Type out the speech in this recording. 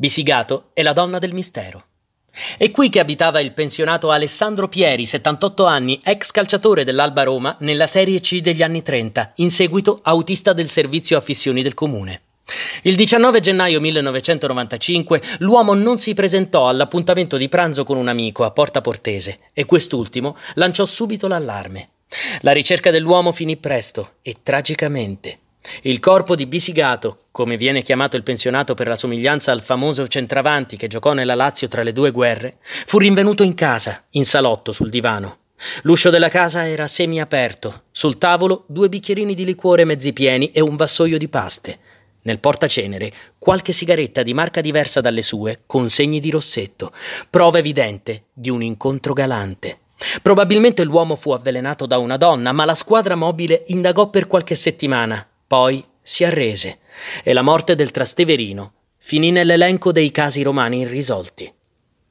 Bisigato è la donna del mistero. È qui che abitava il pensionato Alessandro Pieri, 78 anni, ex calciatore dell'Alba Roma nella Serie C degli anni 30, in seguito autista del servizio affissioni del comune. Il 19 gennaio 1995 l'uomo non si presentò all'appuntamento di pranzo con un amico a Porta Portese e quest'ultimo lanciò subito l'allarme. La ricerca dell'uomo finì presto e tragicamente. Il corpo di Bisigato, come viene chiamato il pensionato per la somiglianza al famoso centravanti che giocò nella Lazio tra le due guerre, fu rinvenuto in casa, in salotto, sul divano. L'uscio della casa era semiaperto, sul tavolo due bicchierini di liquore mezzi pieni e un vassoio di paste. Nel portacenere qualche sigaretta di marca diversa dalle sue, con segni di rossetto, prova evidente di un incontro galante. Probabilmente l'uomo fu avvelenato da una donna, ma la squadra mobile indagò per qualche settimana, poi si arrese e la morte del Trasteverino finì nell'elenco dei casi romani irrisolti.